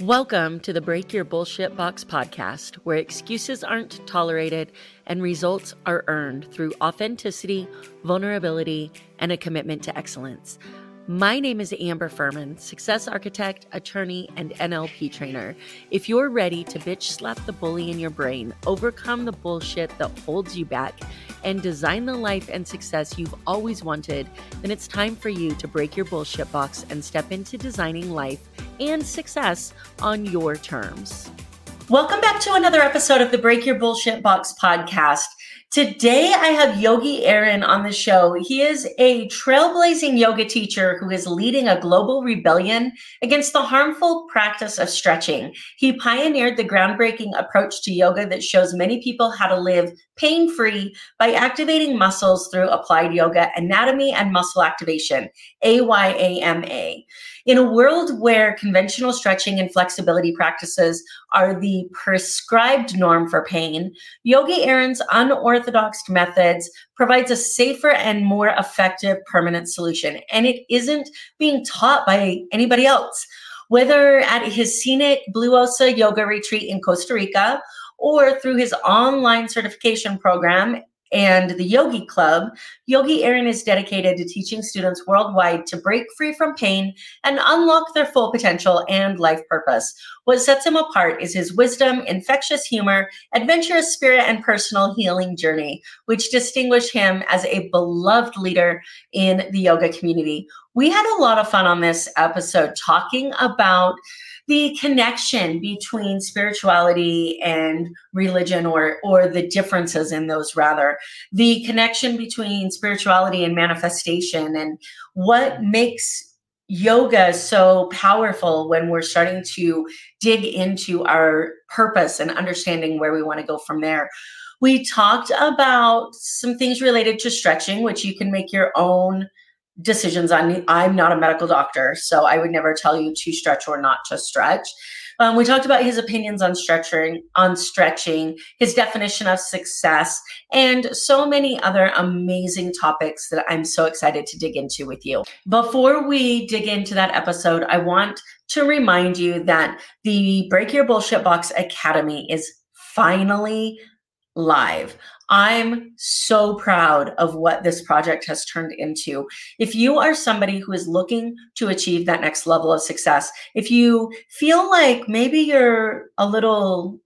Welcome to the Break Your Bullshit Box podcast, where excuses aren't tolerated and results are earned through authenticity, vulnerability, and a commitment to excellence. My name is Amber Fuhriman, success architect, attorney, and NLP trainer. If you're ready to bitch slap the bully in your brain, overcome the bullshit that holds you back, and design the life and success you've always wanted, then it's time for you to break your bullshit box and step into designing life and success on your terms. Welcome back to another episode of the Break Your Bullshit Box podcast. Today, I have Yogi Aaron on the show. He is a trailblazing yoga teacher who is leading a global rebellion against the harmful practice of stretching. He pioneered the groundbreaking approach to yoga that shows many people how to live pain free by activating muscles through applied yoga, anatomy, and muscle activation, AYAMA. In a world where conventional stretching and flexibility practices are the prescribed norm for pain, Yogi Aaron's unorthodox methods provides a safer and more effective permanent solution. And it isn't being taught by anybody else. Whether at his scenic Blue Osa yoga retreat in Costa Rica or through his online certification program and the Yogi Club, Yogi Aaron is dedicated to teaching students worldwide to break free from pain and unlock their full potential and life purpose. What sets him apart is his wisdom, infectious humor, adventurous spirit, and personal healing journey, which distinguish him as a beloved leader in the yoga community. We had a lot of fun on this episode talking about the connection between spirituality and religion or or the differences in those rather the connection between spirituality and manifestation and what makes yoga is so powerful when we're starting to dig into our purpose and understanding where we want to go from there we talked about some things related to stretching which you can make your own decisions on. I'm not a medical doctor, so I would never tell you to stretch or not to stretch. Um, we talked about his opinions on stretching, on stretching, his definition of success, and so many other amazing topics that I'm so excited to dig into with you. Before we dig into that episode, I want to remind you that the Break Your Bullshit Box Academy is finally live. I'm so proud of what this project has turned into. If you are somebody who is looking to achieve that next level of success, if you feel like maybe you're a little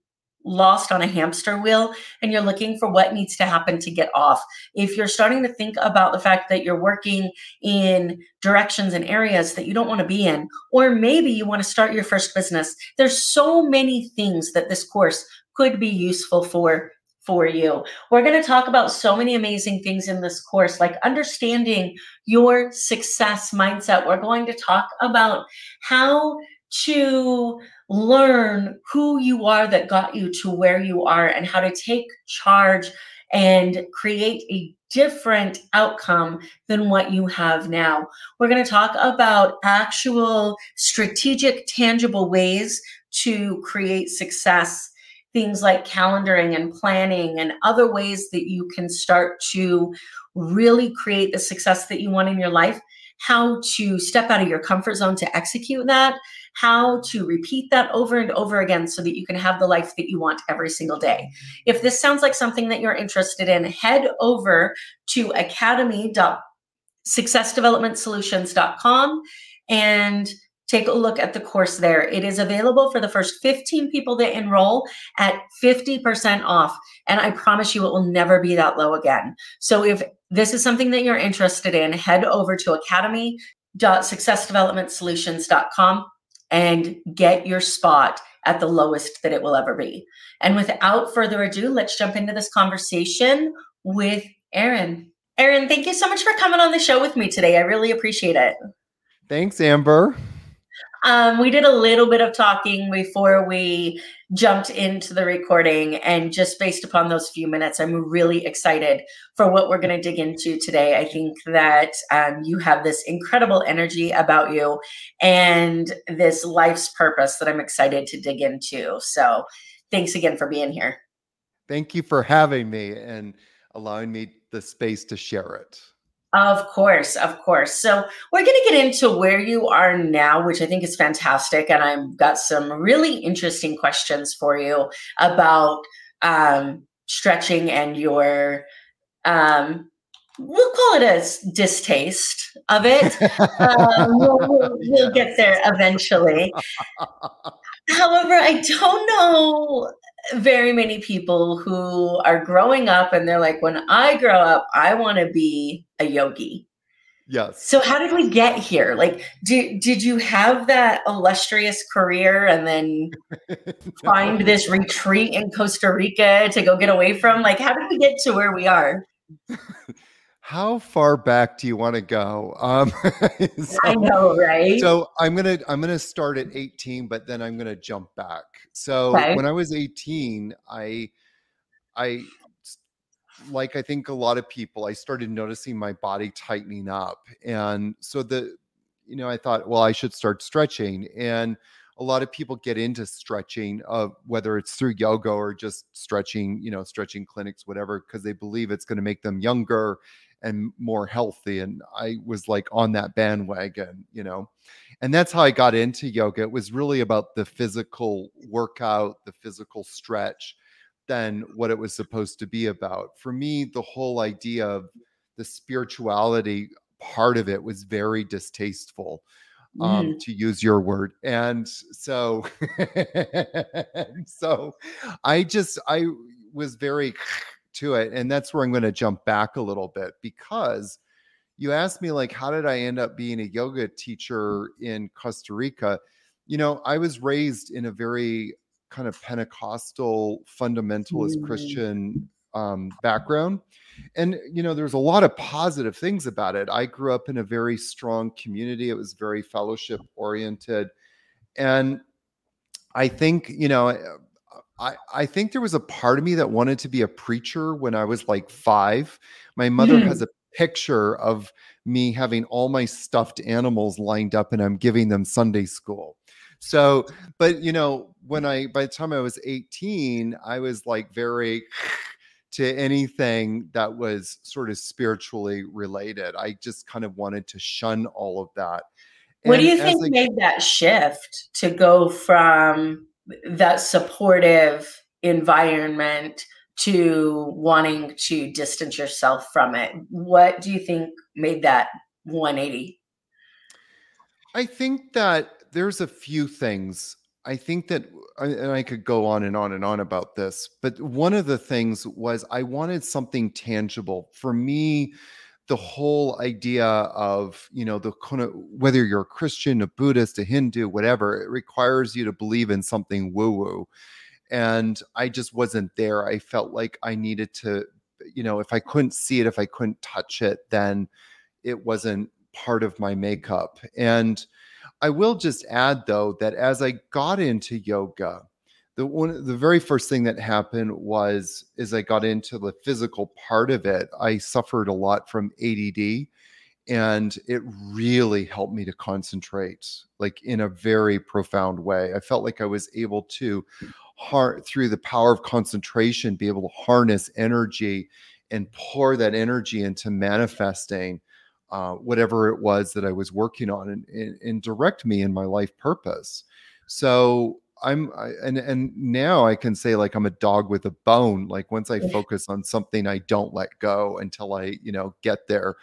lost on a hamster wheel and you're looking for what needs to happen to get off. If you're starting to think about the fact that you're working in directions and areas that you don't want to be in, or maybe you want to start your first business, there's so many things that this course could be useful for for you. We're going to talk about so many amazing things in this course, like understanding your success mindset. We're going to talk about how to learn who you are that got you to where you are and how to take charge and create a different outcome than what you have now. We're going to talk about actual strategic, tangible ways to create success things like calendaring and planning and other ways that you can start to really create the success that you want in your life, how to step out of your comfort zone to execute that, how to repeat that over and over again so that you can have the life that you want every single day. If this sounds like something that you're interested in, head over to academy.successdevelopmentsolutions.com and take a look at the course there. It is available for the first 15 people that enroll at 50% off. And I promise you, it will never be that low again. So if this is something that you're interested in, head over to academy.successdevelopmentsolutions.com and get your spot at the lowest that it will ever be. And without further ado, let's jump into this conversation with Aaron. Aaron, thank you so much for coming on the show with me today. I really appreciate it. Thanks, Amber. Um, we did a little bit of talking before we jumped into the recording. And just based upon those few minutes, I'm really excited for what we're going to dig into today. I think that um, you have this incredible energy about you and this life's purpose that I'm excited to dig into. So thanks again for being here. Thank you for having me and allowing me the space to share it. Of course, of course. So we're going to get into where you are now, which I think is fantastic. And I've got some really interesting questions for you about um, stretching and your, um, we'll call it a distaste of it. um, we'll, we'll, we'll get there eventually. However, I don't know very many people who are growing up and they're like, when I grow up, I want to be a yogi. Yes. So how did we get here? Like, did did you have that illustrious career and then find this retreat in Costa Rica to go get away from? Like, how did we get to where we are? how far back do you want to go? Um, so, i know right? so i'm gonna i'm gonna start at 18 but then i'm gonna jump back. So okay. when i was 18 i i like i think a lot of people i started noticing my body tightening up. And so the you know i thought well i should start stretching. And a lot of people get into stretching uh, whether it's through yoga or just stretching you know stretching clinics whatever because they believe it's going to make them younger and more healthy. And I was like on that bandwagon, you know. And that's how I got into yoga. It was really about the physical workout, the physical stretch, than what it was supposed to be about. For me, the whole idea of the spirituality part of it was very distasteful. Um, mm. to use your word. And so, so I just, I was very to it. And that's where I'm going to jump back a little bit because you asked me, like, how did I end up being a yoga teacher in Costa Rica? You know, I was raised in a very kind of Pentecostal fundamentalist mm-hmm. Christian um, background. And, you know, there's a lot of positive things about it. I grew up in a very strong community, it was very fellowship oriented. And I think, you know, I, I think there was a part of me that wanted to be a preacher when I was like five. My mother mm. has a picture of me having all my stuffed animals lined up and I'm giving them Sunday school. So, but you know, when I, by the time I was 18, I was like very to anything that was sort of spiritually related. I just kind of wanted to shun all of that. What and do you think I, made that shift to go from that supportive environment to wanting to distance yourself from it. What do you think made that 180? I think that there's a few things. I think that, and I could go on and on and on about this, but one of the things was I wanted something tangible. For me, the whole idea of you know the whether you're a christian a buddhist a hindu whatever it requires you to believe in something woo woo. And i just wasn't there. I felt like i needed to you know if i couldn't see it if i couldn't touch it then it wasn't part of my makeup. And i will just add though that as i got into yoga the one the very first thing that happened was as I got into the physical part of it, I suffered a lot from ADD and it really helped me to concentrate like in a very profound way. I felt like I was able to heart through the power of concentration be able to harness energy and pour that energy into manifesting uh, whatever it was that I was working on and, and, and direct me in my life purpose. So I'm I, and and now I can say like I'm a dog with a bone. Like once I focus on something, I don't let go until I you know get there.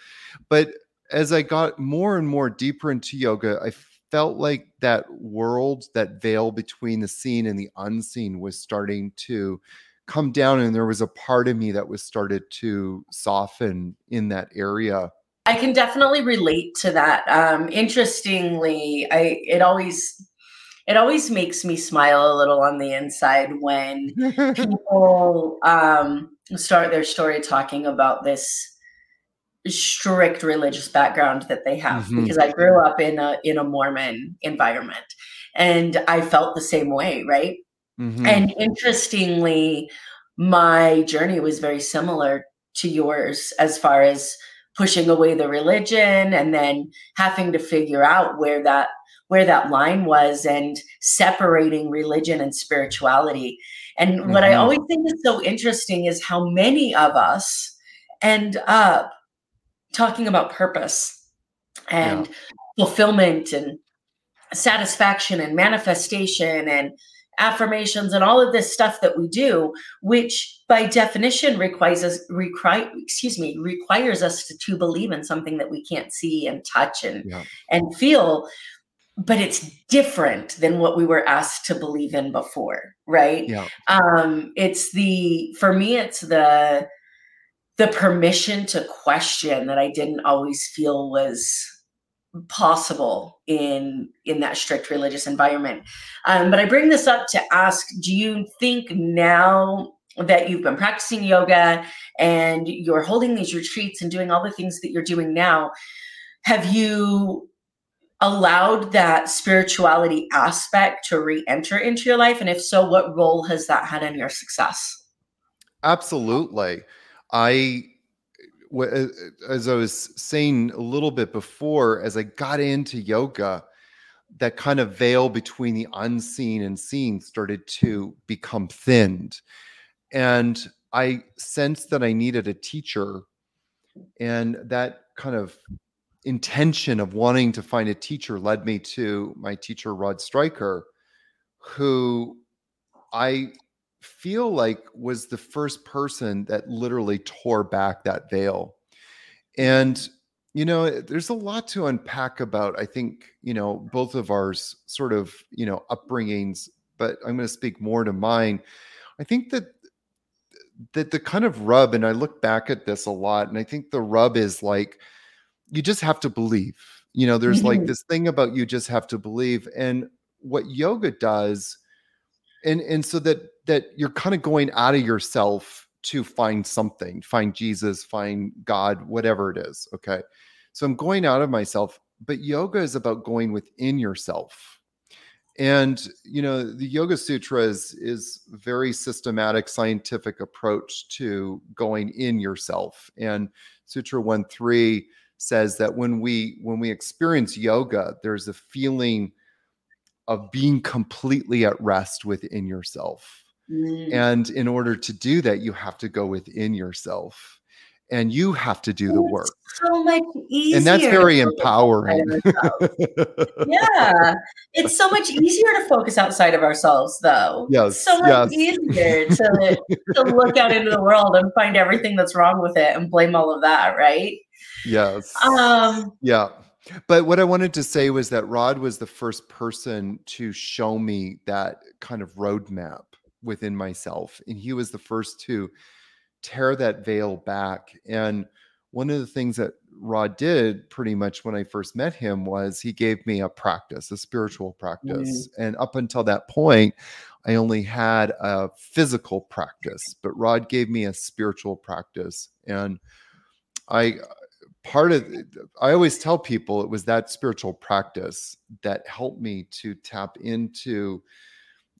But as I got more and more deeper into yoga, I felt like that world, that veil between the seen and the unseen, was starting to come down, and there was a part of me that was started to soften in that area. I can definitely relate to that. Um, interestingly, I it always it always makes me smile a little on the inside when people um, start their story talking about this strict religious background that they have mm-hmm. because I grew up in a in a Mormon environment and I felt the same way, right? Mm-hmm. And interestingly, my journey was very similar to yours as far as pushing away the religion and then having to figure out where that where that line was and separating religion and spirituality. And mm-hmm. what I mm-hmm. always think is so interesting is how many of us end up talking about purpose and yeah. fulfillment and satisfaction and manifestation and affirmations and all of this stuff that we do which by definition requires us require excuse me requires us to, to believe in something that we can't see and touch and yeah. and feel but it's different than what we were asked to believe in before right yeah. um it's the for me it's the the permission to question that i didn't always feel was possible in in that strict religious environment um, but i bring this up to ask do you think now that you've been practicing yoga and you're holding these retreats and doing all the things that you're doing now have you allowed that spirituality aspect to re-enter into your life? And if so what role has that had in your success? Absolutely. I as i was saying a little bit before as i got into yoga that kind of veil between the unseen and seen started to become thinned. And i sensed that i needed a teacher and that kind of intention of wanting to find a teacher led me to my teacher Rod Stryker, who I feel like was the first person that literally tore back that veil. And you know, there's a lot to unpack about I think, you know, both of ours sort of, you know, upbringings, but I'm going to speak more to mine. I think that that the kind of rub and I look back at this a lot and I think the rub is like you just have to believe. You know, there's mm-hmm. like this thing about you just have to believe. And what yoga does, and and so that that you're kind of going out of yourself to find something, find Jesus, find God, whatever it is. Okay. So I'm going out of myself, but yoga is about going within yourself. And you know, the Yoga Sutras is is very systematic scientific approach to going in yourself. And Sutra 1 3 says that when we when we experience yoga there's a feeling of being completely at rest within yourself. Mm. and in order to do that you have to go within yourself and you have to do the work. so much easier and that's very empowering. yeah it's so much easier to focus outside of ourselves though. Yes so much yes. easier to, to look out into the world and find everything that's wrong with it and blame all of that right Yes. Um, yeah. But what I wanted to say was that Rod was the first person to show me that kind of roadmap within myself. And he was the first to tear that veil back. And one of the things that Rod did pretty much when I first met him was he gave me a practice, a spiritual practice. Mm-hmm. And up until that point, I only had a physical practice, but Rod gave me a spiritual practice. And I part of i always tell people it was that spiritual practice that helped me to tap into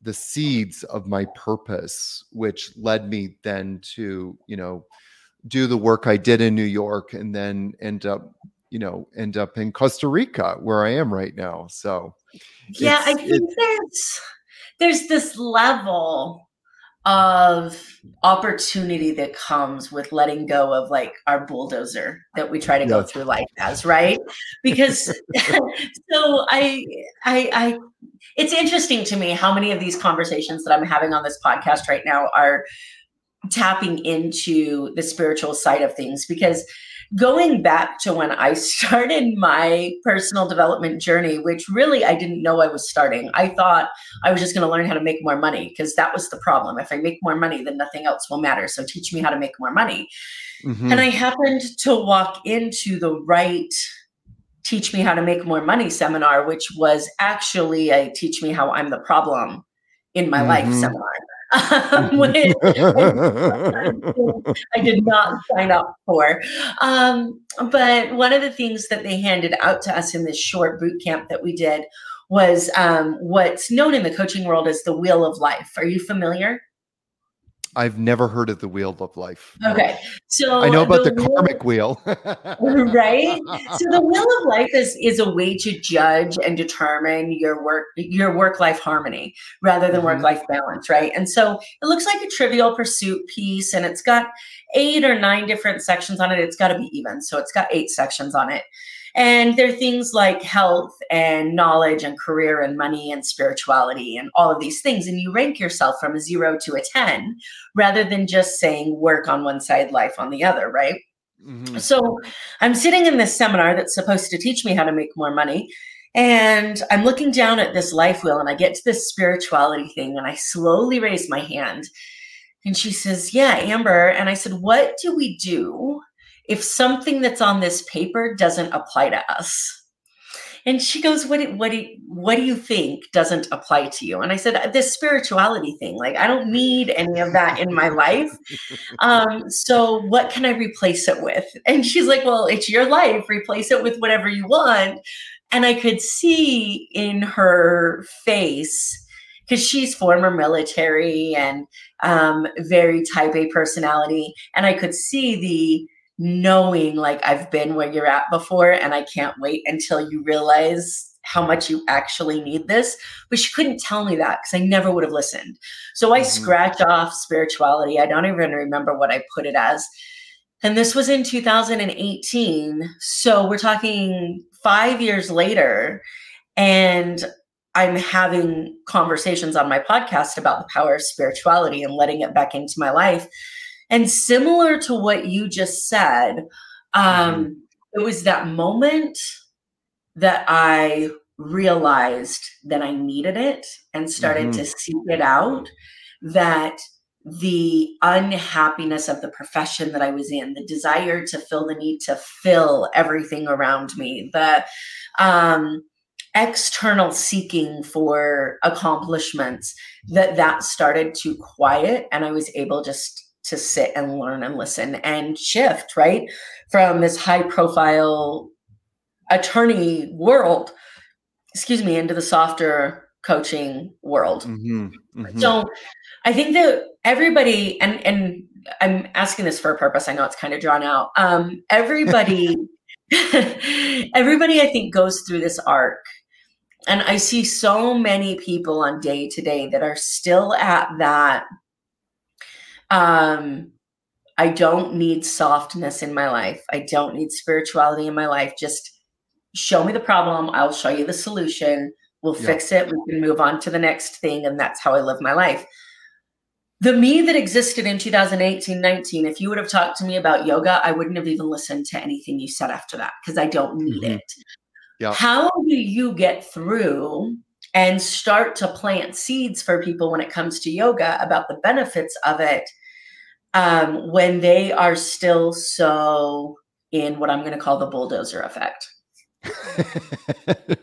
the seeds of my purpose which led me then to you know do the work i did in new york and then end up you know end up in costa rica where i am right now. So yeah i think there's there's this level of opportunity that comes with letting go of like our bulldozer that we try to go through life as right? Because so I, I i it's interesting to me how many of these conversations that i'm having on this podcast right now are tapping into the spiritual side of things because going back to when I started my personal development journey, which really I didn't know I was starting. I thought I was just going to learn how to make more money because that was the problem. If I make more money, then nothing else will matter. So teach me how to make more money. Mm-hmm. And I happened to walk into the right teach me how to make more money seminar, which was actually a teach me how I'm the problem in my mm-hmm. life seminar um, which I did not sign up for. Um, but one of the things that they handed out to us in this short boot camp that we did was um, what's known in the coaching world as the wheel of life. Are you familiar? I've never heard of the wheel of life. Okay. So I know about the, the karmic wheel. right? So the wheel of life is is a way to judge and determine your work your work-life harmony rather than mm-hmm. work-life balance, right? And so it looks like a trivial pursuit piece and it's got eight or nine different sections on it. It's got to be even. So it's got eight sections on it. And there are things like health and knowledge and career and money and spirituality and all of these things. And you rank yourself from a zero to a 10 rather than just saying work on one side, life on the other, right? Mm-hmm. So I'm sitting in this seminar that's supposed to teach me how to make more money. And I'm looking down at this life wheel and I get to this spirituality thing and I slowly raise my hand. And she says, Yeah, Amber. And I said, What do we do if something that's on this paper doesn't apply to us. And she goes what do, what do, what do you think doesn't apply to you? And i said this spirituality thing like i don't need any of that in my life. Um, so what can i replace it with? And she's like well it's your life. Replace it with whatever you want. And i could see in her face because she's former military and um, very type a personality and i could see the knowing like I've been where you're at before and I can't wait until you realize how much you actually need this. But she couldn't tell me that because I never would have listened. So I mm-hmm. scratch off spirituality. I don't even remember what I put it as. And this was in 2018. So we're talking five years later. And I'm having conversations on my podcast about the power of spirituality and letting it back into my life. And similar to what you just said, um, mm-hmm. it was that moment that I realized that I needed it and started mm-hmm. to seek it out. That the unhappiness of the profession that I was in, the desire to fill the need to fill everything around me, the um, external seeking for accomplishments, that that started to quiet, and I was able just to sit and learn and listen and shift, right? From this high profile attorney world, excuse me, into the softer coaching world. Mm-hmm, mm-hmm. So I think that everybody, and, and I'm asking this for a purpose. I know it's kind of drawn out. Um, everybody, everybody, I think goes through this arc and I see so many people on day to day that are still at that um, I don't need softness in my life. I don't need spirituality in my life. Just show me the problem. I'll show you the solution. We'll yeah. fix it. We can move on to the next thing. And that's how I live my life. The me that existed in 2018 19, if you would have talked to me about yoga, I wouldn't have even listened to anything you said after that because I don't need mm-hmm. it. Yeah. How do you get through and start to plant seeds for people when it comes to yoga about the benefits of it? Um, when they are still so in what I'm going to call the bulldozer effect?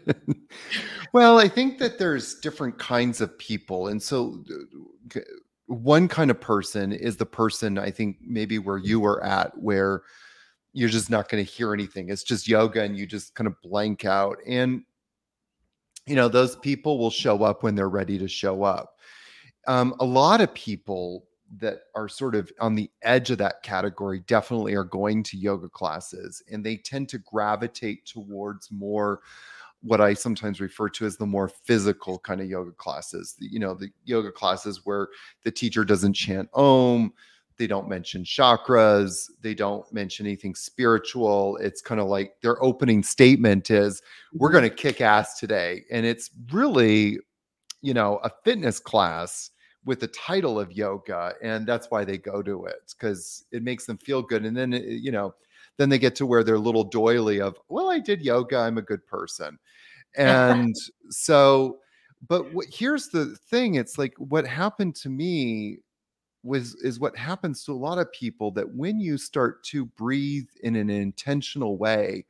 well, I think that there's different kinds of people. And so uh, one kind of person is the person I think maybe where you were at, where you're just not going to hear anything. It's just yoga and you just kind of blank out. And, you know, those people will show up when they're ready to show up. Um, a lot of people that are sort of on the edge of that category definitely are going to yoga classes and they tend to gravitate towards more what I sometimes refer to as the more physical kind of yoga classes. The, you know, the yoga classes where the teacher doesn't chant om, they don't mention chakras, they don't mention anything spiritual. It's kind of like their opening statement is, We're mm-hmm. going to kick ass today. And it's really, you know, a fitness class with the title of yoga and that's why they go to it because it makes them feel good and then eh, eh, you know then they get to where they're little doily of well i did yoga i'm a good person. And so but what, here's the thing it's like what happened to me was is what happens to a lot of people that when you start to breathe in an intentional way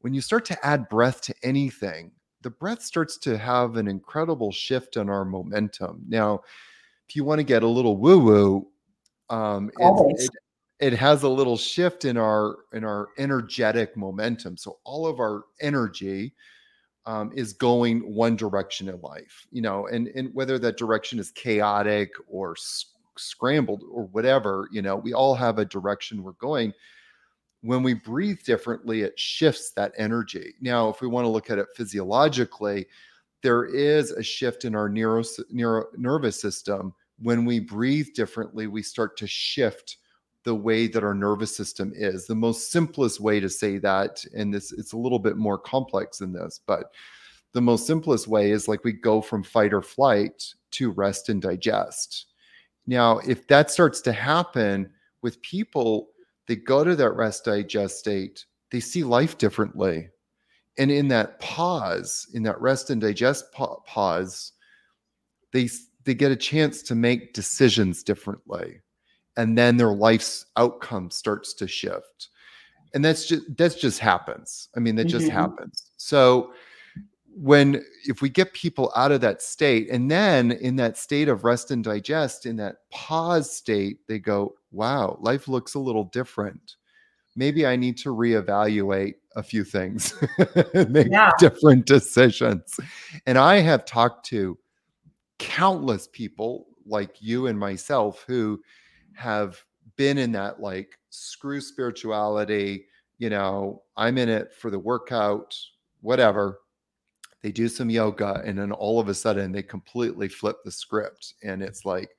when you start to add breath to anything the breath starts to have an incredible shift in our momentum. Now if you want to get a little woo woo, um, it, it, it has a little shift in our in our energetic momentum. So all of our energy um, is going one direction in life, you know, and and whether that direction is chaotic or scrambled or whatever you know we all have a direction we're going. When we breathe differently it shifts that energy. Now if we want to look at it physiologically there is a shift in our neuro, neuro nervous system when we breathe differently we start to shift the way that our nervous system is the most simplest way to say that and this it's a little bit more complex than this but the most simplest way is like we go from fight or flight to rest and digest. Now, if that starts to happen with people, they go to that rest digest state, they see life differently. And in that pause, in that rest and digest pa- pause, they they get a chance to make decisions differently. And then their life's outcome starts to shift. And that's just that's just happens. I mean, that just mm-hmm. happens. So when if we get people out of that state and then in that state of rest and digest in that pause state they go wow life looks a little different maybe i need to reevaluate a few things make yeah. different decisions and i have talked to countless people like you and myself who have been in that like screw spirituality you know i'm in it for the workout whatever they do some yoga and then all of a sudden they completely flip the script and it's like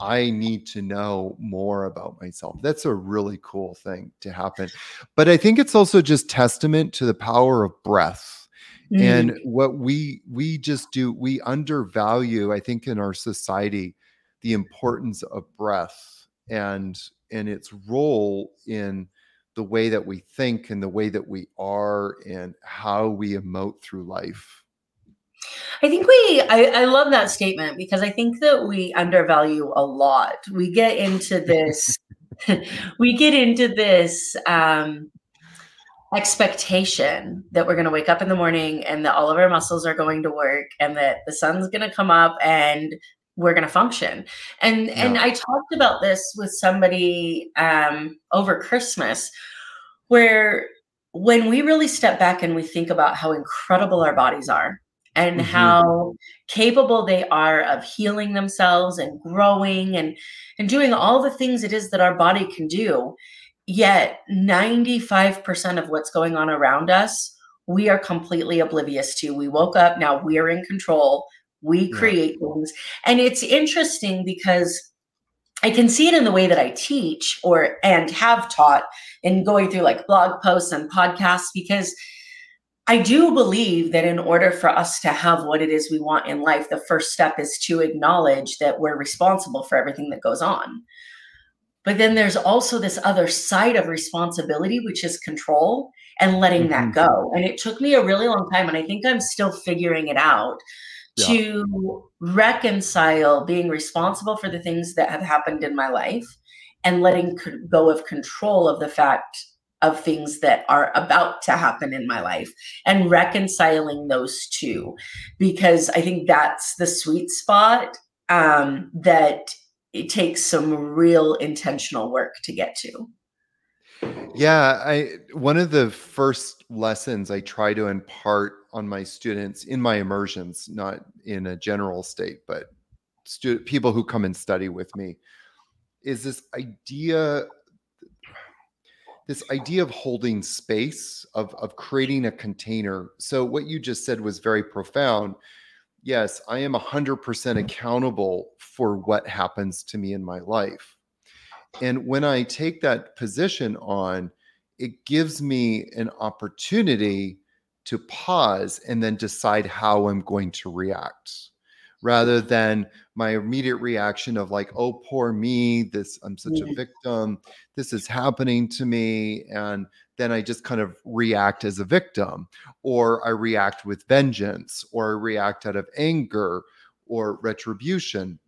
I need to know more about myself. That's a really cool thing to happen. But I think it's also just testament to the power of breath. Mm. And what we we just do we undervalue I think in our society the importance of breath and and its role in the way that we think and the way that we are and how we emote through life. I think we, I, I love that statement because I think that we undervalue a lot. We get into this, we get into this um, expectation that we're going to wake up in the morning and that all of our muscles are going to work and that the sun's going to come up and we're going to function. And yeah. and I talked about this with somebody um, over Christmas, where when we really step back and we think about how incredible our bodies are and mm-hmm. how capable they are of healing themselves and growing and and doing all the things it is that our body can do yet 95% of what's going on around us we are completely oblivious to we woke up now we're in control we create yeah. things. And it's interesting because I can see it in the way that I teach or and have taught in going through like blog posts and podcasts because I do believe that in order for us to have what it is we want in life, the first step is to acknowledge that we're responsible for everything that goes on. But then there's also this other side of responsibility, which is control and letting mm-hmm. that go. And it took me a really long time, and I think I'm still figuring it out yeah. to reconcile being responsible for the things that have happened in my life and letting go of control of the fact of things that are about to happen in my life and reconciling those two because i think that's the sweet spot um, that it takes some real intentional work to get to. Yeah i one of the first lessons i try to impart on my students in my immersions, not in a general state, but stu- people who come and study with me, is this idea this idea of holding space of of creating a container. So what you just said was very profound. Yes i am 100% accountable for what happens to me in my life. And when i take that position on it gives me an opportunity to pause and then decide how I'm going to react rather than my immediate reaction of like oh poor me this i'm such a mm-hmm. victim this is happening to me and then i just kind of react as a victim or i react with vengeance or I react out of anger or retribution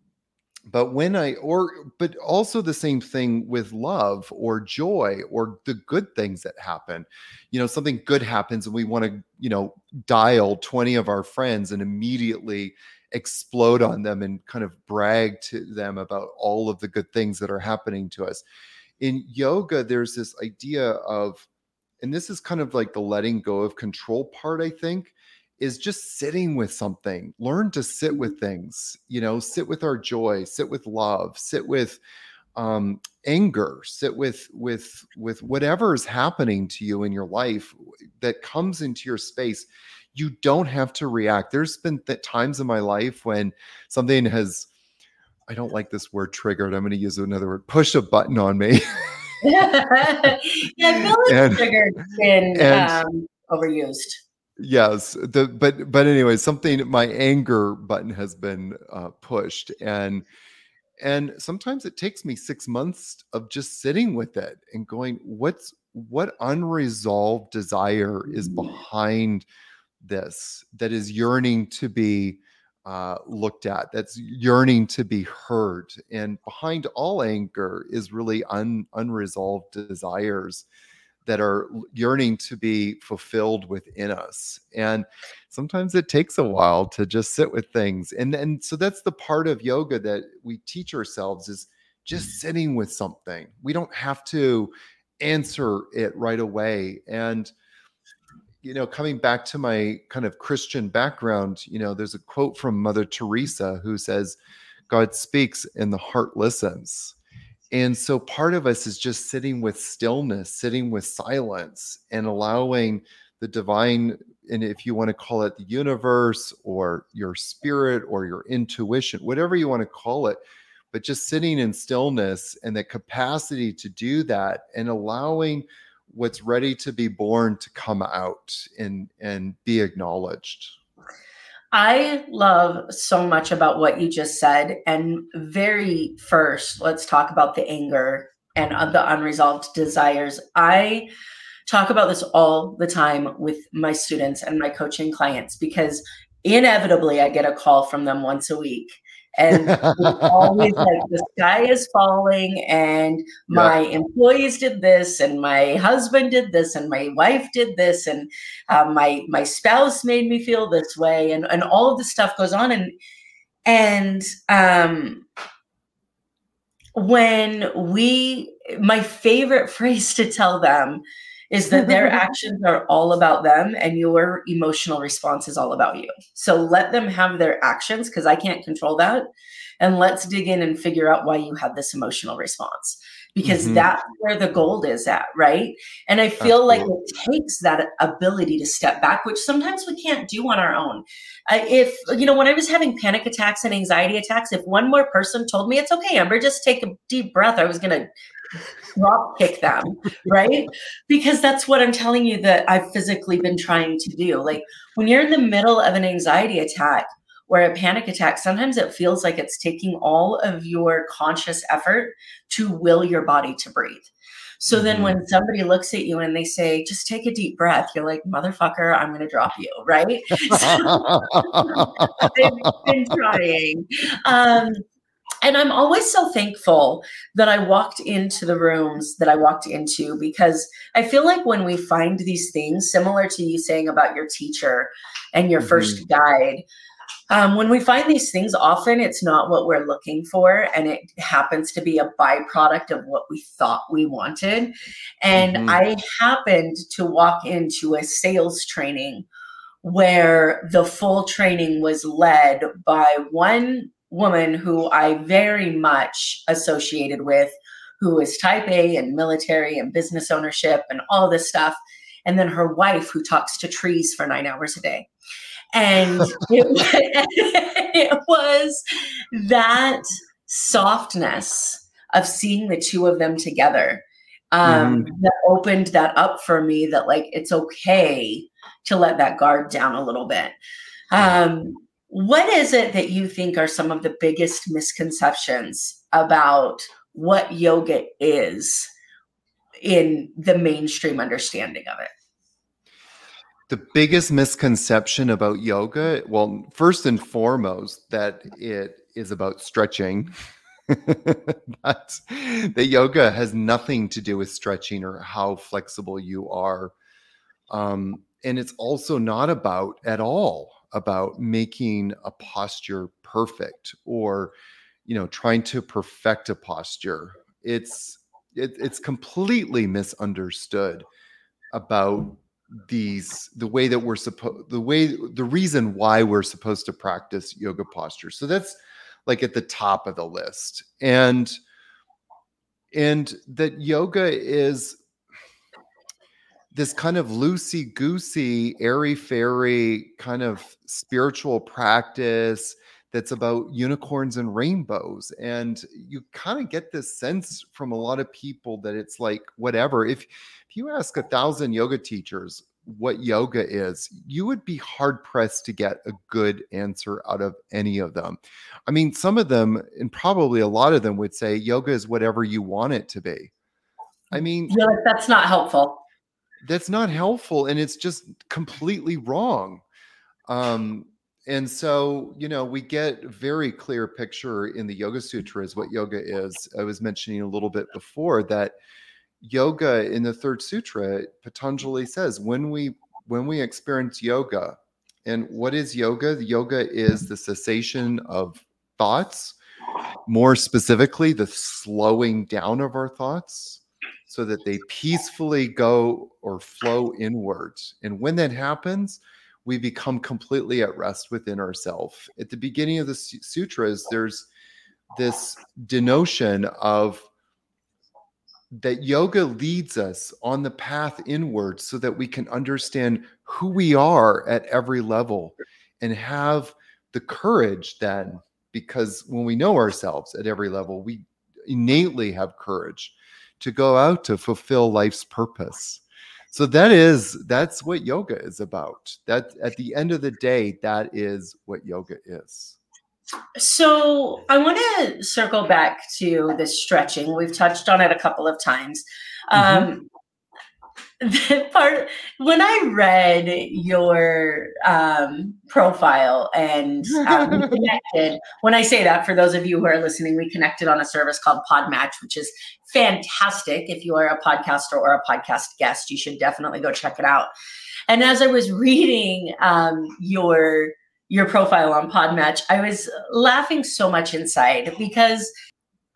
but when i or but also the same thing with love or joy or the good things that happen you know something good happens and we want to you know dial 20 of our friends and immediately explode on them and kind of brag to them about all of the good things that are happening to us in yoga there's this idea of and this is kind of like the letting go of control part i think is just sitting with something. Learn to sit with Mm-hmm. things, you know, sit with our joy, sit with love, sit with um anger, sit with with with whatever is happening to you in your life that comes into your space. You don't have to react. There's been th- times in my life when something has I don't like this word triggered. I'm going to use another word. Push a button on me. yeah, I feel like And- triggered been and- um, overused. yes the but but anyway something my anger button has been uh, pushed and and sometimes it takes me six months of just sitting with it and going what's what unresolved desire is Mhm. behind this that is yearning to be uh, looked at that's yearning to be heard and behind all anger is really un, unresolved desires that are yearning to be fulfilled within us and sometimes it takes a while to just sit with things and and so that's the part of yoga that we teach ourselves is just sitting with something. We don't have to answer it right away and you know coming back to my kind of christian background you know there's a quote from mother teresa who says god speaks and the heart listens. And so part of us is just sitting with stillness, sitting with silence, and allowing the divine, and if you want to call it the universe or your spirit or your intuition, whatever you want to call it, but just sitting in stillness and the capacity to do that and allowing what's ready to be born to come out and and be acknowledged. I love so much about what you just said. And very first, let's talk about the anger and uh, the unresolved desires. I talk about this all the time with my students and my coaching clients because inevitably I get a call from them once a week. And always like the sky is falling and my employees did this and my husband did this and my wife did this and um, my my spouse made me feel this way and and all of this stuff goes on and and um when we my favorite phrase to tell them is that their actions are all about them and your emotional response is all about you. So let them have their actions because I can't control that. And let's dig in and figure out why you had this emotional response because Mhm. that's where the gold is at, right? And I feel like it takes that ability to step back, which sometimes we can't do on our own. Uh, if, you know, when I was having panic attacks and anxiety attacks, if one more person told me it's okay, Amber, just take a deep breath, I was going to drop kick them, right? Because that's what I'm telling you that I've physically been trying to do. Like when you're in the middle of an anxiety attack or a panic attack, sometimes it feels like it's taking all of your conscious effort to will your body to breathe. So then Mhm. when somebody looks at you and they say, just take a deep breath, you're like, motherfucker, I'm going to drop you, right? They've been trying. Um, and I'm always so thankful that I walked into the rooms that I walked into because I feel like when we find these things, similar to you saying about your teacher and your first guide, um, when we find these things, often it's not what we're looking for, and it happens to be a byproduct of what we thought we wanted. And Mhm. I happened to walk into a sales training where the full training was led by one woman who I very much associated with, who is type A and military and business ownership and all this stuff. And then her wife, who talks to trees for nine hours a day. And it, it was that softness of seeing the two of them together um, that opened that up for me that, like, it's okay to let that guard down a little bit. Um, what is it that you think are some of the biggest misconceptions about what yoga is in the mainstream understanding of it? the biggest misconception about yoga well first and foremost that it is about stretching that, that yoga has nothing to do with stretching or how flexible you are um, and it's also not about at all about making a posture perfect or you know trying to perfect a posture. It's it, it's completely misunderstood about these the way that we're supposed the way the reason why we're supposed to practice yoga posture so that's like at the top of the list. And and that yoga is this kind of loosey goosey airy fairy kind of spiritual practice that's about unicorns and rainbows. And you kind of get this sense from a lot of people that it's like whatever. If if you ask a thousand yoga teachers what yoga is you would be hard pressed to get a good answer out of any of them. I mean some of them and probably a lot of them would say yoga is whatever you want it to be. I mean yeah, that's not helpful that's not helpful and it's just completely wrong. Um and so you know we get very clear picture in the yoga sutras what yoga is. I was mentioning a little bit before that yoga in the third sutra patanjali says when we when we experience yoga and what is yoga? Yoga is the cessation of thoughts more specifically the slowing down of our thoughts so that they peacefully go or flow inwards and when that happens we become completely at rest within ourselves. At the beginning of the sutras, there's this denotion of that yoga leads us on the path inward so that we can understand who we are at every level and have the courage then because when we know ourselves at every level we innately have courage to go out to fulfill life's purpose. So that is that's what yoga is about. That at the end of the day that is what yoga is. So i want to circle back to the stretching. We've touched on it a couple of times. Mm-hmm. The part when I read your um, profile and um, connected, when I say that for those of you who are listening, we connected on a service called Podmatch, which is fantastic. If you are a podcaster or a podcast guest, you should definitely go check it out. And as I was reading um, your your profile on Podmatch, I was laughing so much inside because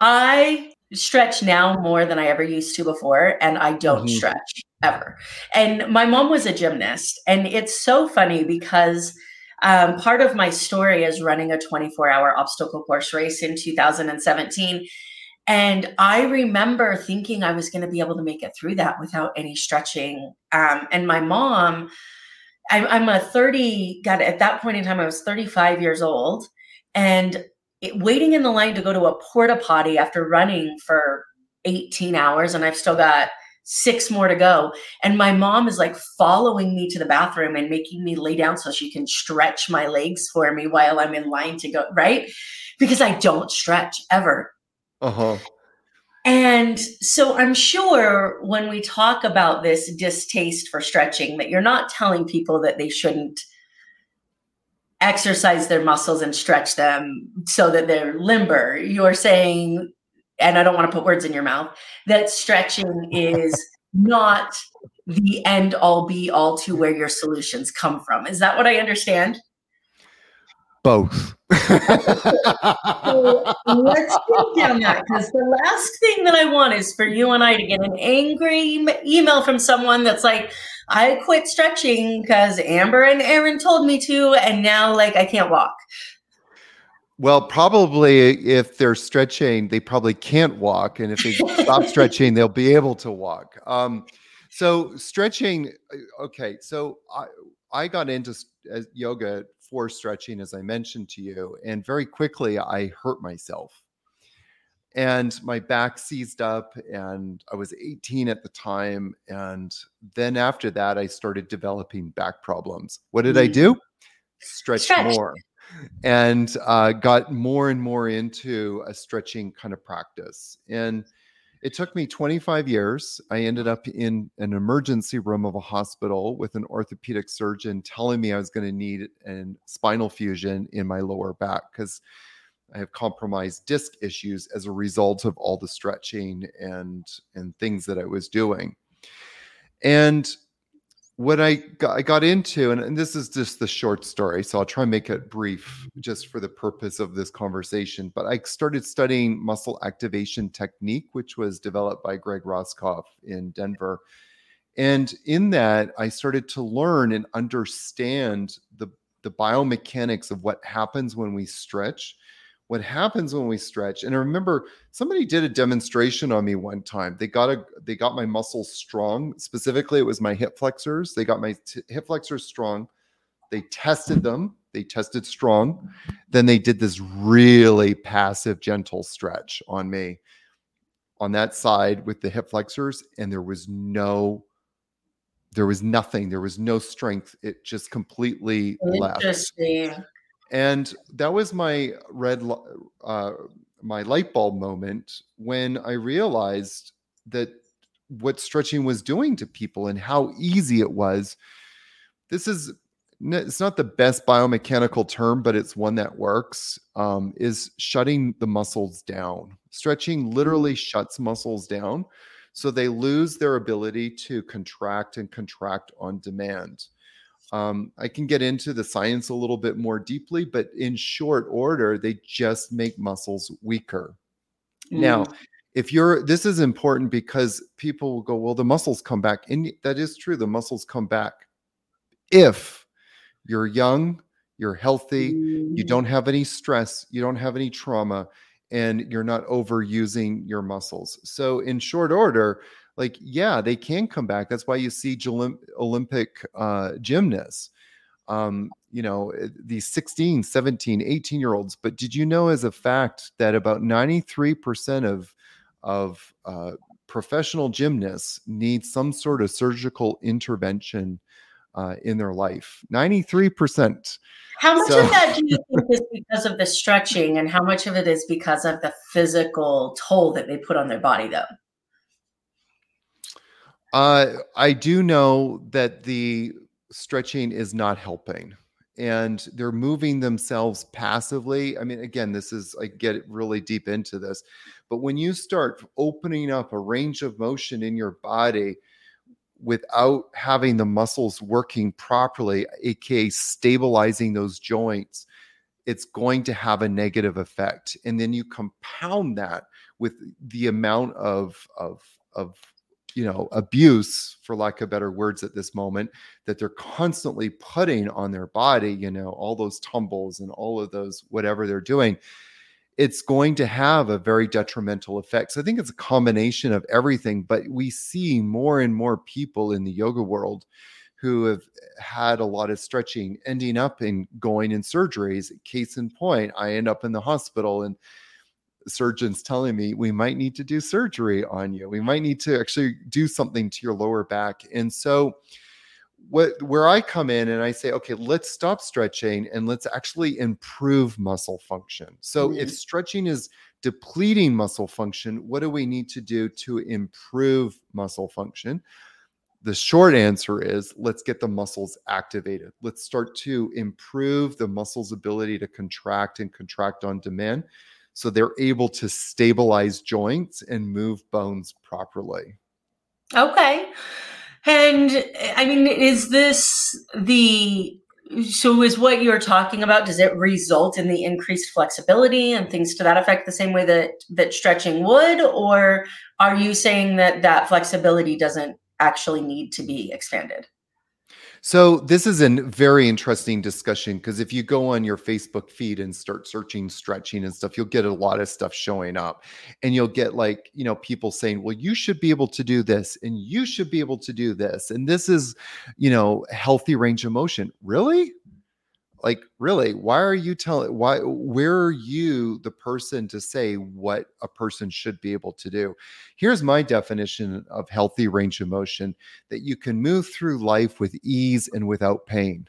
I stretch now more than I ever used to before, and I don't mm-hmm. stretch ever. And my mom was a gymnast, and it's so funny because um, part of my story is running a 24 hour obstacle course race in 2017. And I remember thinking I was going to be able to make it through that without any stretching. Um, and my mom, I, I'm a 30, got at that point in time, I was 35 years old. And it, waiting in the line to go to a porta potty after running for 18 hours, and I've still got six more to go. And my mom is like following me to the bathroom and making me lay down so she can stretch my legs for me while I'm in line to go, right? Because I don't stretch ever. Uh huh. And so I'm sure when we talk about this distaste for stretching, that you're not telling people that they shouldn't exercise their muscles and stretch them so that they're limber. You're saying and I don't want to put words in your mouth, that stretching is not the end all be all to where your solutions come from. Is that what I understand? Both. so let's get down that because the last thing that I want is for you and I to get an angry email from someone that's like, I quit stretching because Amber and Aaron told me to, and now like I can't walk. Well, probably if they're stretching, they probably can't walk, and if they stop stretching, they'll be able to walk. Um, so stretching, uh, okay. So I I got into yoga for stretching, as I mentioned to you, and very quickly I hurt myself, and my back seized up, and I was 18 at the time, and then after that I started developing back problems. What did I mm. do? Stretch, Stretch. more and uh, got more and more into a stretching kind of practice. And it took me 25 years. I ended up in an emergency room of a hospital with an orthopedic surgeon telling me I was going to need a spinal fusion in my lower back because I have compromised disc issues as a result of all the stretching and and things that I was doing. And what I got, I got into, and, and, this is just the short story, so I'll try and make it brief mm-hmm. just for the purpose of this conversation. But I started studying muscle activation technique, which was developed by Greg Roskopf in Denver. And in that, I started to learn and understand the, the biomechanics of what happens when we stretch, what happens when we stretch. And I remember somebody did a demonstration on me one time. They got a they got my muscles strong. Specifically, it was my hip flexors. They got my t- hip flexors strong. They tested them. They tested strong. Then they did this really passive, gentle stretch on me on that side with the hip flexors, and there was no there was nothing there was no strength it just completely left and that was my red uh, my light bulb moment when i realized that what stretching was doing to people and how easy it was this is it's not the best biomechanical term but it's one that works um, is shutting the muscles down stretching literally mm. shuts muscles down so they lose their ability to contract and contract on demand. Um, I can get into the science a little bit more deeply, but in short order, they just make muscles weaker. Mm. Now, if you're this is important because people will go, well, the muscles come back. And that is true, the muscles come back. If you're young, you're healthy, mm. you don't have any stress, you don't have any trauma, and you're not overusing your muscles. So, in short order, like, yeah, they can come back. That's why you see Olympic uh, gymnasts, um, you know, eh, these 16, 17, 18 year olds. But did you know, as a fact, that about 93% of, of uh, professional gymnasts need some sort of surgical intervention uh, in their life? 93%. How much so, of that do you think is because of the stretching, and how much of it is because of the physical toll that they put on their body, though? Uh, I do know that the stretching is not helping and they're moving themselves passively. I mean, again, this is, I get really deep into this, but when you start opening up a range of motion in your body, without having the muscles working properly, aka stabilizing those joints, it's going to have a negative effect. And then you compound that with the amount of of of you know abuse for lack of better words at this moment that they're constantly putting on their body you know all those tumbles and all of those whatever they're doing it's going to have a very detrimental effect. So I think it's a combination of everything, but we see more and more people in the yoga world who have had a lot of stretching ending up in going in surgeries. Case in point, I end up in the hospital and surgeons telling me we might need to do surgery on you. We might need to actually do something to your lower back. And so what where I come in and I say, okay, let's stop stretching and let's actually improve muscle function. So mm-hmm. if stretching is depleting muscle function, what do we need to do to improve muscle function? The short answer is let's get the muscles activated. Let's start to improve the muscle's ability to contract and contract on demand so they're able to stabilize joints and move bones properly. Okay. And I mean, is this the so is what you're talking about does it result in the increased flexibility and things to that effect the same way that that stretching would or are you saying that that flexibility doesn't actually need to be expanded so this is a very interesting discussion because if you go on your Facebook feed and start searching stretching and stuff, you'll get a lot of stuff showing up. And you'll get like, you know, people saying, "Well, you should be able to do this and you should be able to do this." And this is, you know, healthy range of motion. Really? Like really why are you telling why where are you the person to say what a person should be able to do here's my definition of healthy range of motion that you can move through life with ease and without pain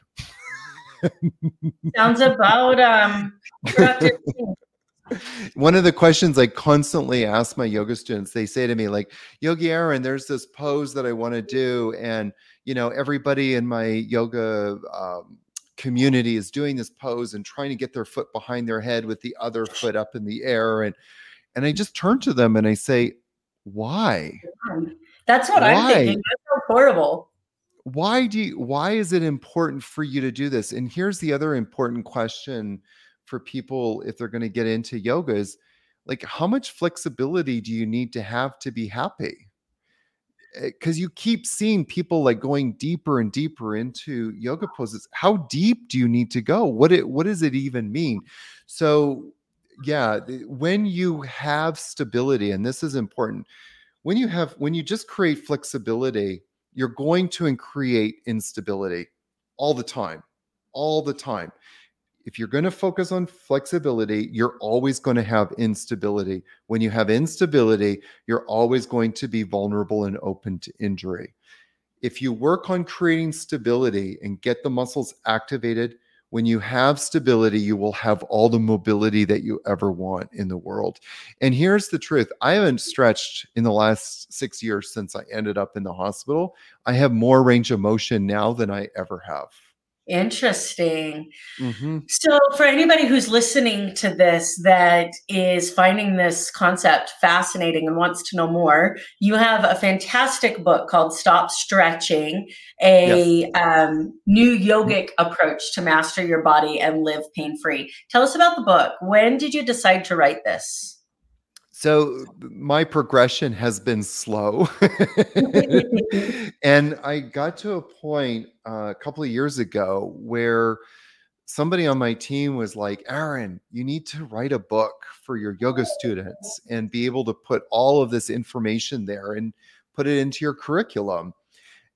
sounds about um one of the questions I constantly ask my yoga students, they say to me, like, Yogi Aaron, there's this pose that I want to do. And, you know, everybody in my yoga um, community is doing this pose and trying to get their foot behind their head with the other foot up in the air and and I just turn to them and I say why? That's what why? I'm thinking. That's so horrible. Why do you why is it important for you to do this? And here's the other important question for people if they're going to get into yoga is like how much flexibility do you need to have to be happy Eh, because you keep seeing people like going deeper and deeper into yoga poses how deep do you need to go? What it what does it even mean? So yeah when you have stability and this is important when you have when you just create flexibility you're going to create instability all the time all the time if you're going to focus on flexibility, you're always going to have instability. When you have instability, you're always going to be vulnerable and open to injury. If you work on creating stability and get the muscles activated, when you have stability, you will have all the mobility that you ever want in the world. And here's the truth I haven't stretched in the last six years since I ended up in the hospital. I have more range of motion now than I ever have. Interesting. Mm-hmm. So, for anybody who's listening to this that is finding this concept fascinating and wants to know more, you have a fantastic book called Stop Stretching, a yes. um, new yogic approach to master your body and live pain free. Tell us about the book. When did you decide to write this? So my progression has been slow. and I got to a point uh, a couple of years ago where somebody on my team was like, Aaron, you need to write a book for your yoga students and be able to put all of this information there and put it into your curriculum.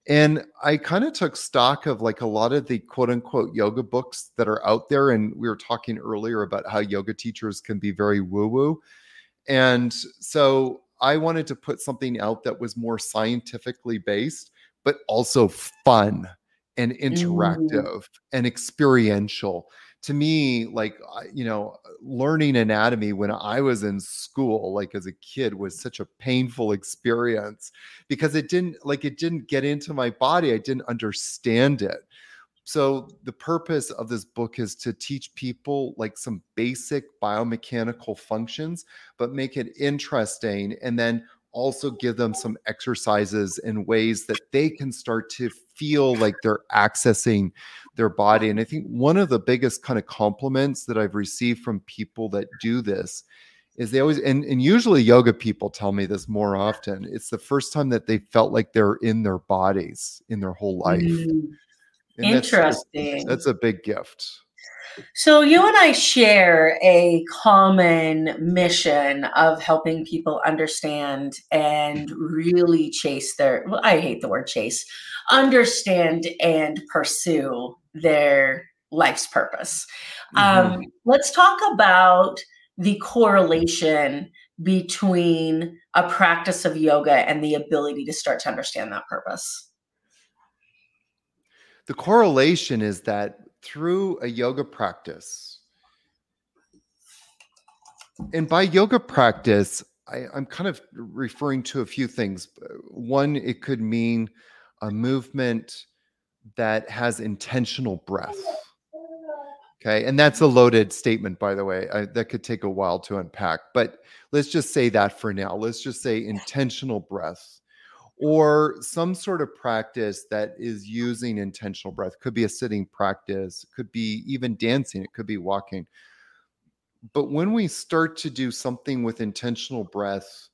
And I kind of took stock of like a lot of the quote unquote yoga books that are out there. And we were talking earlier about how yoga teachers can be very woo woo. And so I wanted to put something out that was more scientifically based, but also fun and mm. interactive mm. and experiential. To me, like, you know, learning anatomy when I was in school, like as a kid, was such a painful experience because it didn't, like, it didn't get into my body. I didn't understand it so the purpose of this book is to teach people like some basic biomechanical functions but make it interesting and then also give them some exercises and ways that they can start to feel like they're accessing their body and i think one of the biggest kind of compliments that i've received from people that do this is they always and, and usually yoga people tell me this more often it's the first time that they felt like they're in their bodies in their whole life mm. And Interesting. That's, that's a big gift. So, you and I share a common mission of helping people understand and really chase their, well, I hate the word chase, understand and pursue their life's purpose. Mm-hmm. Um, let's talk about the correlation between a practice of yoga and the ability to start to understand that purpose the correlation is that through a yoga practice, and by yoga practice, I, am kind of referring to a few things. One, it could mean a movement that has intentional breath. Okay. And that's a loaded statement, by the way. I, that could take a while to unpack, but let's just say that for now. Let's just say intentional breath or some sort of practice that is using intentional breath. Could be a sitting practice could be even dancing it could be walking. But when we start to do something with intentional breath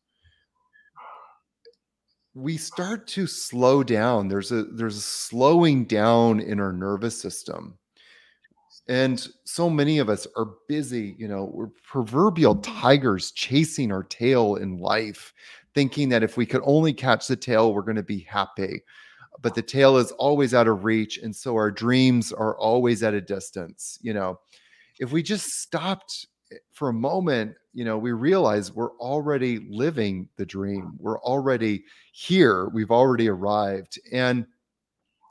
we start to slow down. There's a there's a slowing down in our nervous system. And so many of us are busy you know we're proverbial tigers chasing our tail in life thinking that if we could only catch the tail, we're going to be happy. But the tail is always out of reach. And so our dreams are always at a distance. You know, if we just stopped eh, for a moment, you know, we realize we're already living the dream. We're already here. We've already arrived. And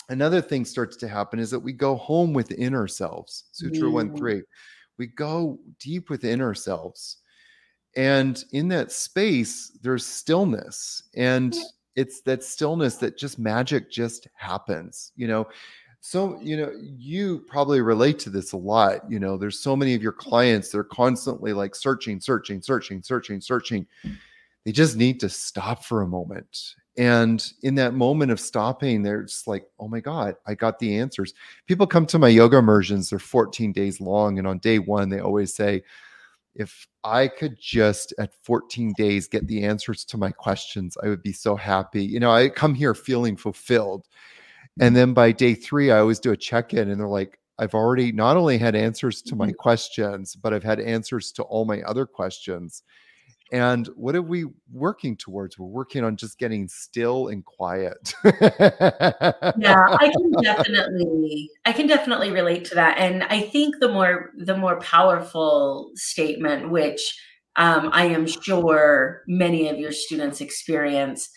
another thing starts to happen is that we go home within ourselves. Sutra 1 3. We go deep within ourselves and in that space there's stillness and it's that stillness that just magic just happens you know? So you know you probably relate to this a lot you know? There's so many of your clients they're constantly like searching searching searching searching searching. They just need to stop for a moment. And in that moment of stopping they're just like oh my god i got the answers. People come to my yoga immersions they're 14 days long and on day one they always say if I could just at 14 days get the answers to my questions, I would be so happy. You know, I come here feeling fulfilled. And then by day three, I always do a check in and they're like, I've already not only had answers to my mm-hmm. questions, but I've had answers to all my other questions. And what are we working towards? We're working on just getting still and quiet. yeah, I can definitely I can definitely relate to that. And I think the more the more powerful statement, which um, I am sure many of your students experience,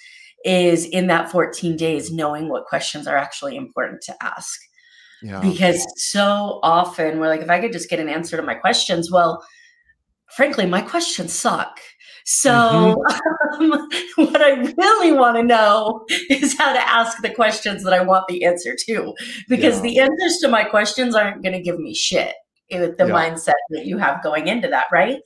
is in that 14 days knowing what questions are actually important to ask. Yeah. Because so often we're like, if I could just get an answer to my questions, well, frankly, my questions suck. So, mm-hmm. um, what I really want to know is how to ask the questions that I want the answer to, because yeah. the answers to my questions aren't going to give me shit with the yeah. mindset that you have going into that, right?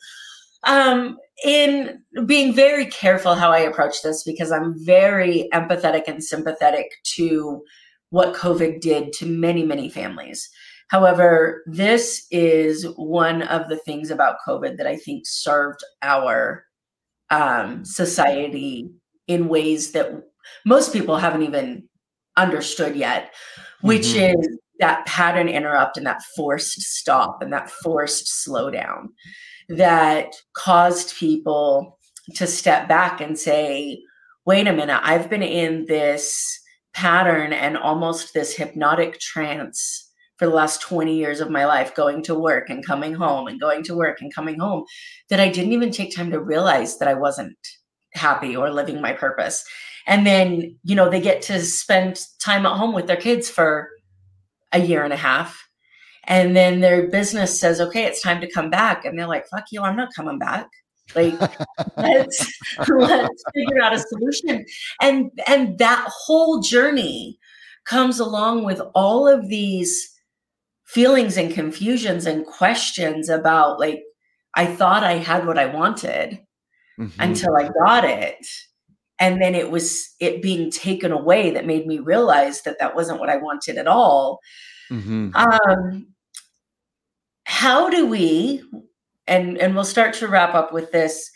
Um, in being very careful how I approach this, because I'm very empathetic and sympathetic to what COVID did to many, many families. However, this is one of the things about COVID that I think served our um, society in ways that most people haven't even understood yet, which mm-hmm. is that pattern interrupt and that forced stop and that forced slowdown that caused people to step back and say, wait a minute, I've been in this pattern and almost this hypnotic trance for the last 20 years of my life going to work and coming home and going to work and coming home that I didn't even take time to realize that I wasn't happy or living my purpose. And then, you know, they get to spend time at home with their kids for a year and a half. And then their business says, okay, it's time to come back. And they're like, fuck you, I'm not coming back. Like let's let's figure out a solution. And and that whole journey comes along with all of these feelings and confusions and questions about like I thought I had what I wanted mm-hmm. until I got it. And then it was it being taken away that made me realize that that wasn't what I wanted at all. Mm-hmm. Um, how do we and and we'll start to wrap up with this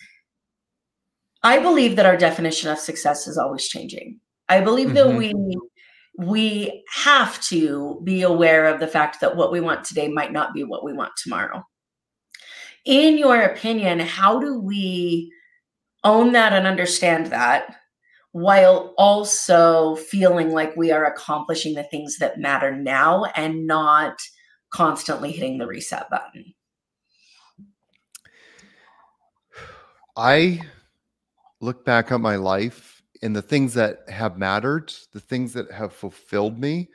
i believe that our definition of success is always changing i believe mm-hmm. that we we have to be aware of the fact that what we want today might not be what we want tomorrow. In your opinion how do we own that and understand that while also feeling like we are accomplishing the things that matter now and not constantly hitting the reset button? I look back at my life and the things that have mattered, the things that have fulfilled me,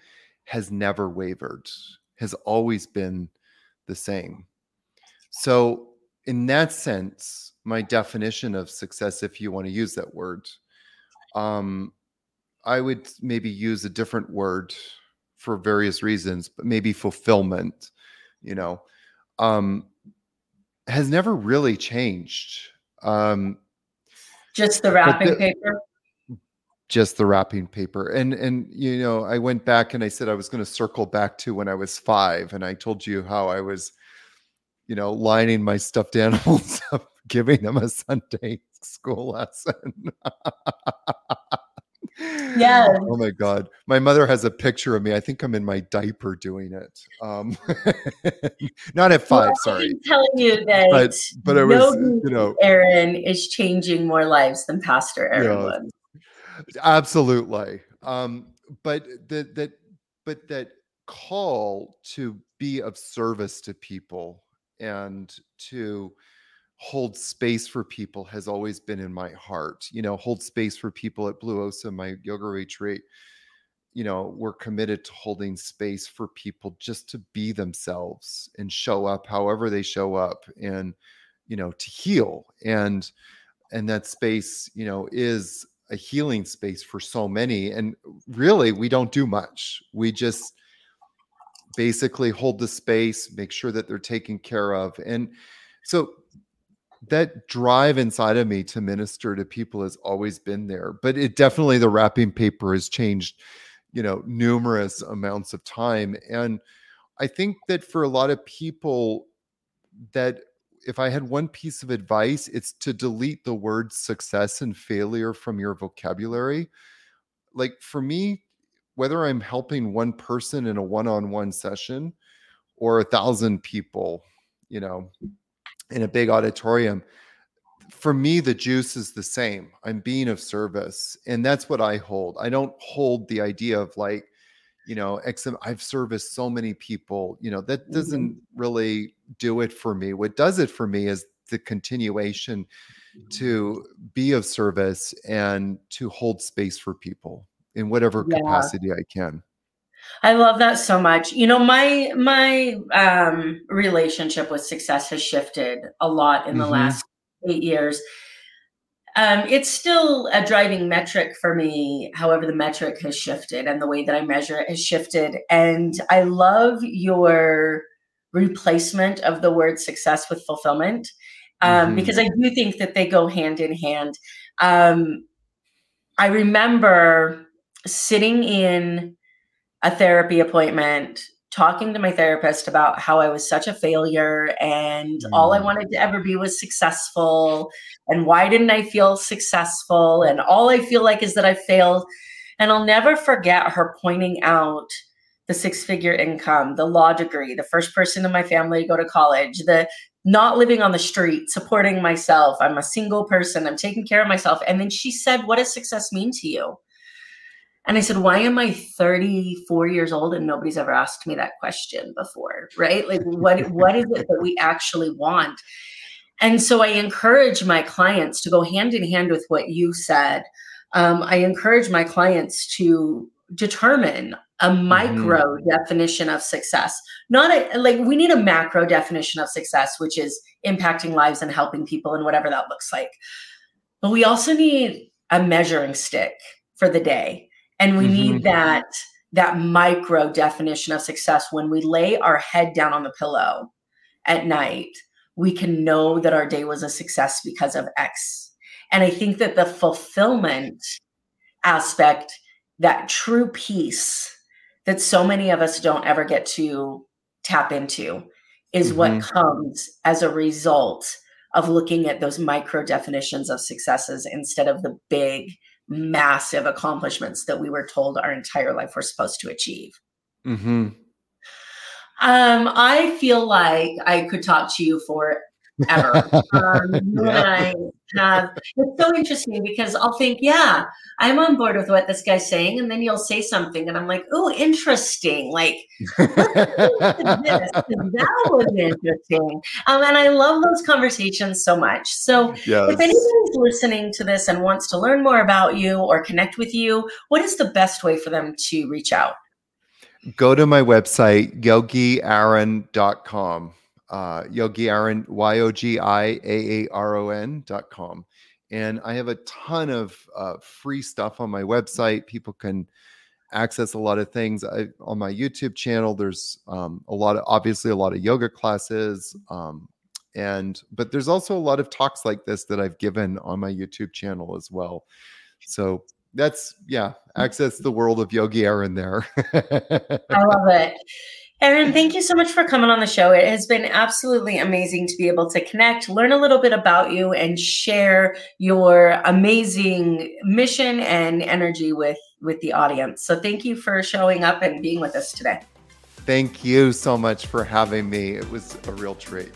has never wavered, has always been the same. So, in that sense, my definition of success, if you want to use that word, um, I would maybe use a different word for various reasons, but maybe fulfillment, you know, um, has never really changed. Um, just the wrapping the, paper. Just the wrapping paper, and and you know, I went back and I said I was going to circle back to when I was five, and I told you how I was, you know, lining my stuffed animals up, giving them a Sunday school lesson. Yeah. Oh my God. My mother has a picture of me. I think I'm in my diaper doing it. Um, not at five, well, sorry. I'm telling you that but, but it was, you know, Aaron is changing more lives than Pastor Aaron yeah. Absolutely. Um, but that, that, but that call to be of service to people and to, hold space for people has always been in my heart. You know, hold space for people at Blue Osa, my yoga retreat. You know, we're committed to holding space for people just to be themselves and show up however they show up and, you know, to heal. And, and that space, you know, is a healing space for so many. And really, we don't do much. We just basically hold the space, make sure that they're taken care of. And so that drive inside of me to minister to people has always been there but it definitely the wrapping paper has changed you know numerous amounts of time and i think that for a lot of people that if I had one piece of advice, it's to delete the words success and failure from your vocabulary. Like for me, whether I'm helping one person in a one on one session or a thousand people, you know, in a big auditorium, for me, the juice is the same. I'm being of service. And that's what I hold. I don't hold the idea of like, you know, XM, I've serviced so many people, you know, that doesn't mm-hmm. really do it for me. What does it for me is the continuation to be of service and to hold space for people in whatever yeah. capacity I can. I love that so much. You know, my my um relationship with success has shifted a lot in the mm-hmm. last 8 years um, it's still a driving metric for me. However, the metric has shifted and the way that I measure it has shifted. And I love your replacement of the word success with fulfillment um, mm-hmm. because I do think that they go hand in hand. Um, I remember sitting in a therapy appointment talking to my therapist about how I was such a failure and mm. all I mm. wanted to ever be was successful. And why didn't I feel successful? And all I feel like is that I failed. And I'll never forget her pointing out the six figure income, the law degree, the first person in my family to go to college, the not living on the street, supporting myself. I'm a single person, I'm taking care of myself. And then she said, What does success mean to you? And I said, why am I 34 years old and nobody's ever asked me that question before? Right? Like what what is it that we actually want? And so I encourage my clients to go hand in hand with what you said. Um, I encourage my clients to determine a micro mm-hmm. definition of success not a like we need a macro definition of success which is impacting lives and helping people and whatever that looks like but we also need a measuring stick for the day and we mm-hmm. need that that micro definition of success when we lay our head down on the pillow at night we can know that our day was a success because of x and i think that the fulfillment aspect that true peace that so many of us don't ever get to tap into is mm-hmm. what comes as a result of looking at those micro definitions of successes instead of the big massive accomplishments that we were told our entire life we're supposed to achieve. Mm-hmm. Um, I feel like I could talk to you for ever. um, you yeah. and I have. It's so interesting because I'll think, yeah, I'm on board with what this guy's saying, and then you'll say something, and I'm like, oh, interesting. Like that was interesting. Um, and I love those conversations so much. So, yes. if anybody's listening to this and wants to learn more about you or connect with you, what is the best way for them to reach out? Go to my website, yogiaaron.com uh, Yogi Aaron, Y O G I A A R O N dot com. And I have a ton of uh, free stuff on my website. People can access a lot of things I, on my YouTube channel. There's um, a lot of, obviously, a lot of yoga classes. Um, and, but there's also a lot of talks like this that I've given on my YouTube channel as well. So that's, yeah, access the world of Yogi Aaron there. I love it. Aaron, thank you so much for coming on the show. It has been absolutely amazing to be able to connect, learn a little bit about you, and share your amazing mission and energy with with the audience. So thank you for showing up and being with us today. Thank you so much for having me. It was a real treat.